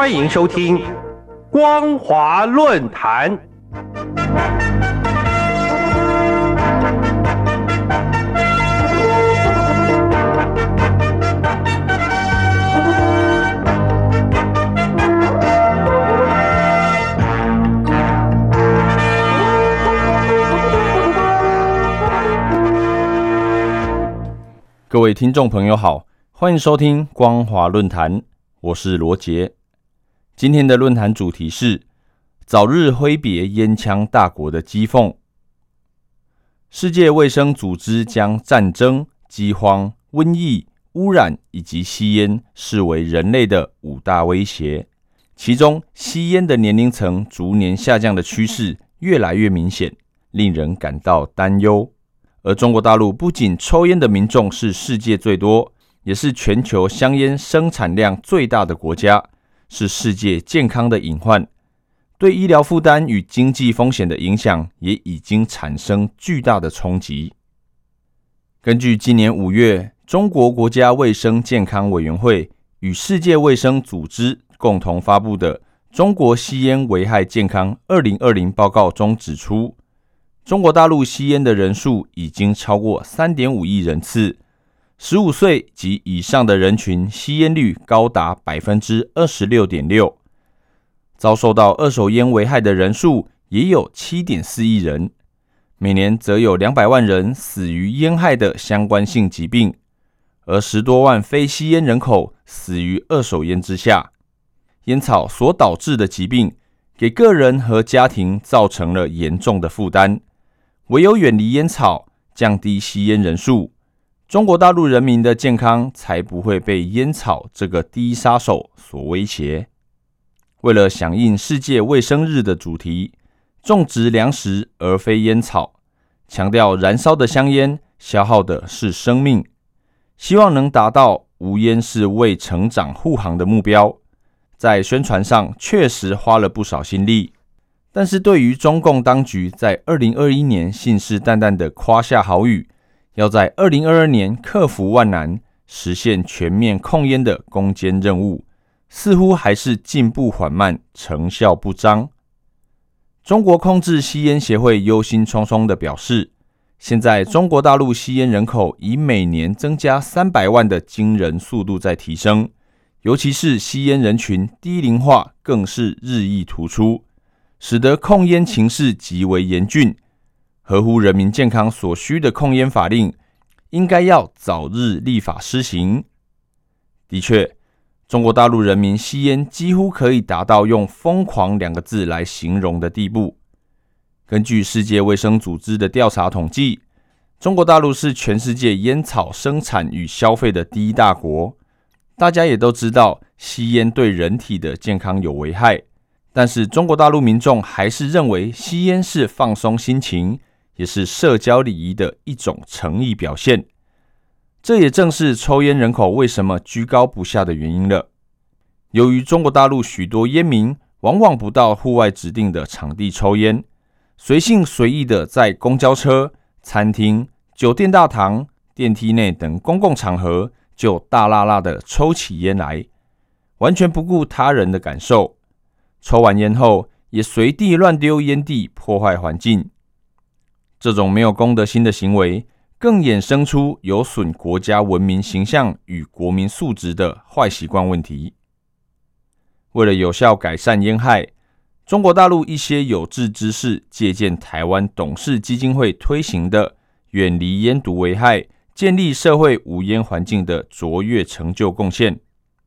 欢迎收听《光华论坛》。各位听众朋友好，欢迎收听光华论坛，我是罗杰。今天的论坛主题是早日挥别烟枪大国的讥讽。世界卫生组织将战争、饥荒、瘟疫、污染以及吸烟视为人类的五大威胁，其中吸烟的年龄层逐年下降的趋势越来越明显，令人感到担忧。而中国大陆不仅抽烟的民众是世界最多，也是全球香烟生产量最大的国家，是世界健康的隐患，对医疗负担与经济风险的影响也已经产生巨大的冲击。根据今年五月中国国家卫生健康委员会与世界卫生组织共同发布的《中国吸烟危害健康二零二零报告》中指出。中国大陆吸烟的人数已经超过三点五亿人次，十五岁及以上的人群吸烟率高达百分之二十六点六，遭受到二手烟危害的人数也有七点四亿人，每年则有两百万人死于烟害的相关性疾病，而十多万非吸烟人口死于二手烟之下，烟草所导致的疾病给个人和家庭造成了严重的负担。唯有远离烟草，降低吸烟人数，中国大陆人民的健康才不会被烟草这个第一杀手所威胁。为了响应世界卫生日的主题，种植粮食而非烟草，强调燃烧的香烟消耗的是生命，希望能达到无烟是为成长护航的目标，在宣传上确实花了不少心力。但是对于中共当局在二零二一年信誓旦旦的夸下好语，要在二零二二年克服万难，实现全面控烟的攻坚任务，似乎还是进步缓慢，成效不彰。中国控制吸烟协会忧心忡忡的表示，现在中国大陆吸烟人口以每年增加三百万的惊人速度在提升，尤其是吸烟人群低龄化更是日益突出。使得控烟情势极为严峻，合乎人民健康所需的控烟法令，应该要早日立法施行。的确，中国大陆人民吸烟几乎可以达到用“疯狂”两个字来形容的地步。根据世界卫生组织的调查统计，中国大陆是全世界烟草生产与消费的第一大国。大家也都知道，吸烟对人体的健康有危害。但是中国大陆民众还是认为吸烟是放松心情，也是社交礼仪的一种诚意表现。这也正是抽烟人口为什么居高不下的原因了。由于中国大陆许多烟民往往不到户外指定的场地抽烟，随性随意的在公交车、餐厅、酒店大堂、电梯内等公共场合就大辣辣的抽起烟来，完全不顾他人的感受。抽完烟后，也随地乱丢烟蒂，破坏环境。这种没有公德心的行为，更衍生出有损国家文明形象与国民素质的坏习惯问题。为了有效改善烟害，中国大陆一些有志之士借鉴台湾董事基金会推行的“远离烟毒危害，建立社会无烟环境”的卓越成就贡献。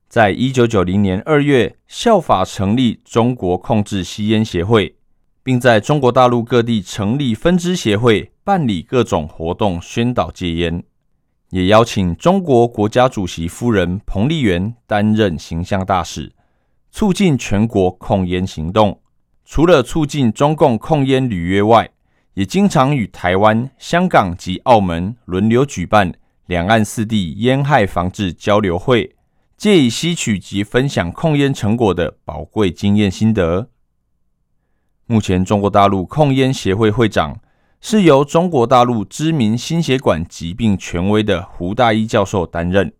在一九九零年二月，效法成立中国控制吸烟协会，并在中国大陆各地成立分支协会，办理各种活动，宣导戒烟。也邀请中国国家主席夫人彭丽媛担任形象大使，促进全国控烟行动。除了促进中共控烟履约外，也经常与台湾、香港及澳门轮流举办两岸四地烟害防治交流会。借以吸取及分享控烟成果的宝贵经验心得。目前，中国大陆控烟协会会长是由中国大陆知名心血管疾病权威的胡大一教授担任。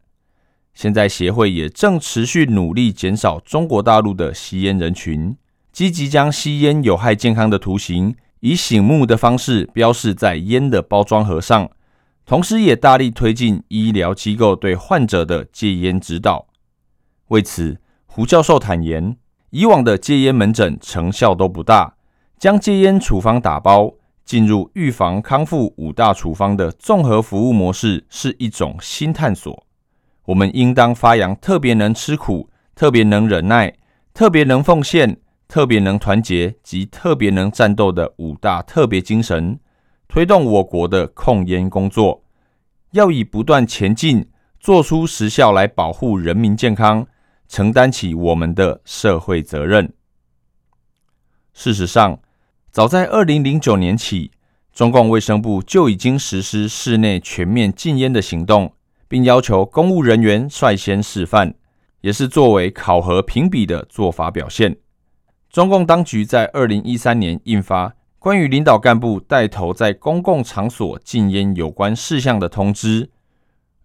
现在协会也正持续努力减少中国大陆的吸烟人群，积极将吸烟有害健康的图形以醒目的方式标示在烟的包装盒上，同时也大力推进医疗机构对患者的戒烟指导。为此，胡教授坦言，以往的戒烟门诊成效都不大，将戒烟处方打包进入预防康复五大处方的综合服务模式是一种新探索。我们应当发扬特别能吃苦、特别能忍耐、特别能奉献、特别能团结及特别能战斗的五大特别精神，推动我国的控烟工作。要以不断前进，做出实效来保护人民健康。承担起我们的社会责任。事实上，早在二零零九年起，中共卫生部就已经实施室内全面禁烟的行动，并要求公务人员率先示范，也是作为考核评比的做法表现。中共当局在二零一三年印发《关于领导干部带头在公共场所禁烟有关事项的通知》。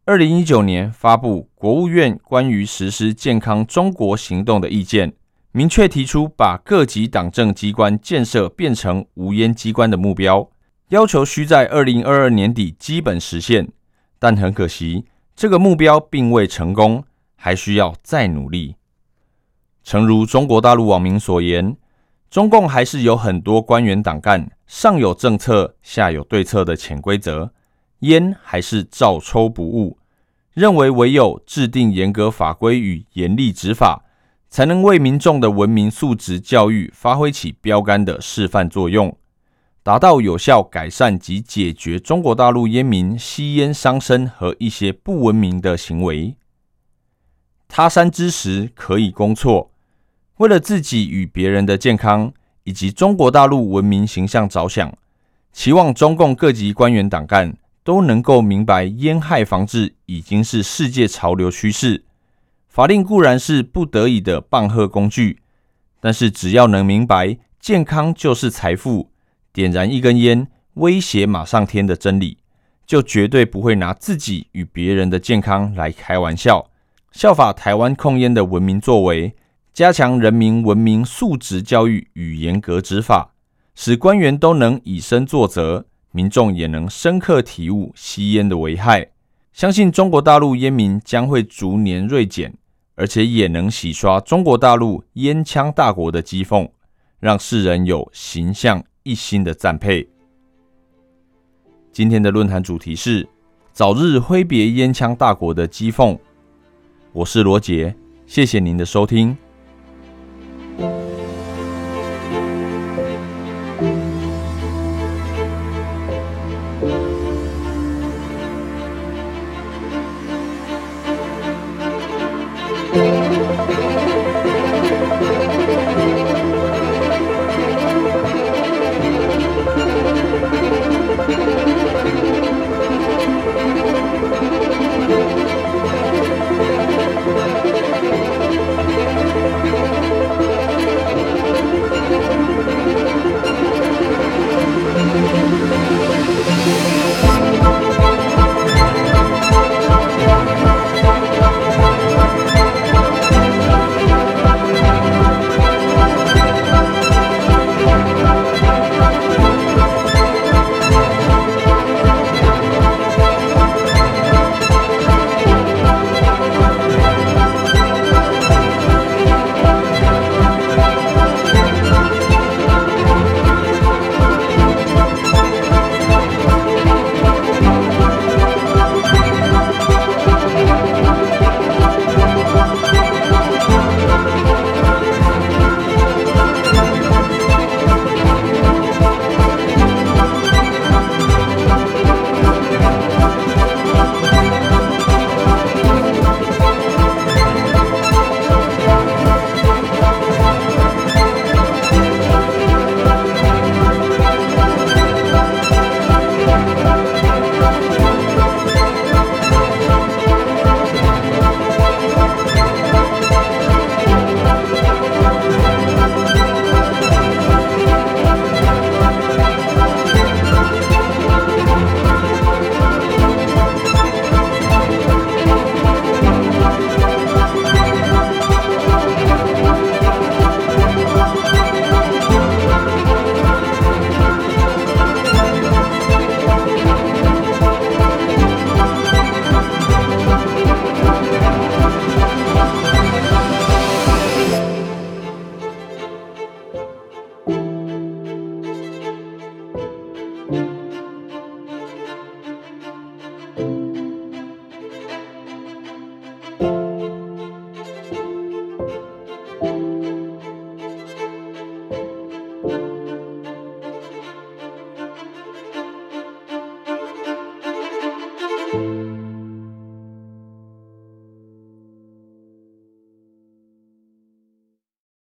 二零一九年发布国务院关于实施健康中国行动的意见，明确提出把各级党政机关建设变成无烟机关的目标，要求需在二零二二年底基本实现。但很可惜，这个目标并未成功，还需要再努力。诚如中国大陆网民所言，中共还是有很多官员党干上有政策，下有对策的潜规则。烟还是照抽不误，认为唯有制定严格法规与严厉执法，才能为民众的文明素质教育发挥起标杆的示范作用，达到有效改善及解决中国大陆烟民吸烟伤身和一些不文明的行为。他山之石可以攻错，为了自己与别人的健康以及中国大陆文明形象着想，期望中共各级官员党干。都能够明白，烟害防治已经是世界潮流趋势。法令固然是不得已的棒喝工具，但是只要能明白健康就是财富，点燃一根烟威胁马上天的真理，就绝对不会拿自己与别人的健康来开玩笑。效法台湾控烟的文明作为，加强人民文明素质教育与严格执法，使官员都能以身作则。民众也能深刻体悟吸烟的危害，相信中国大陆烟民将会逐年锐减，而且也能洗刷中国大陆烟枪大国的讥讽，让世人有形象一新的赞佩。今天的论坛主题是早日挥别烟枪大国的讥讽。我是罗杰，谢谢您的收听。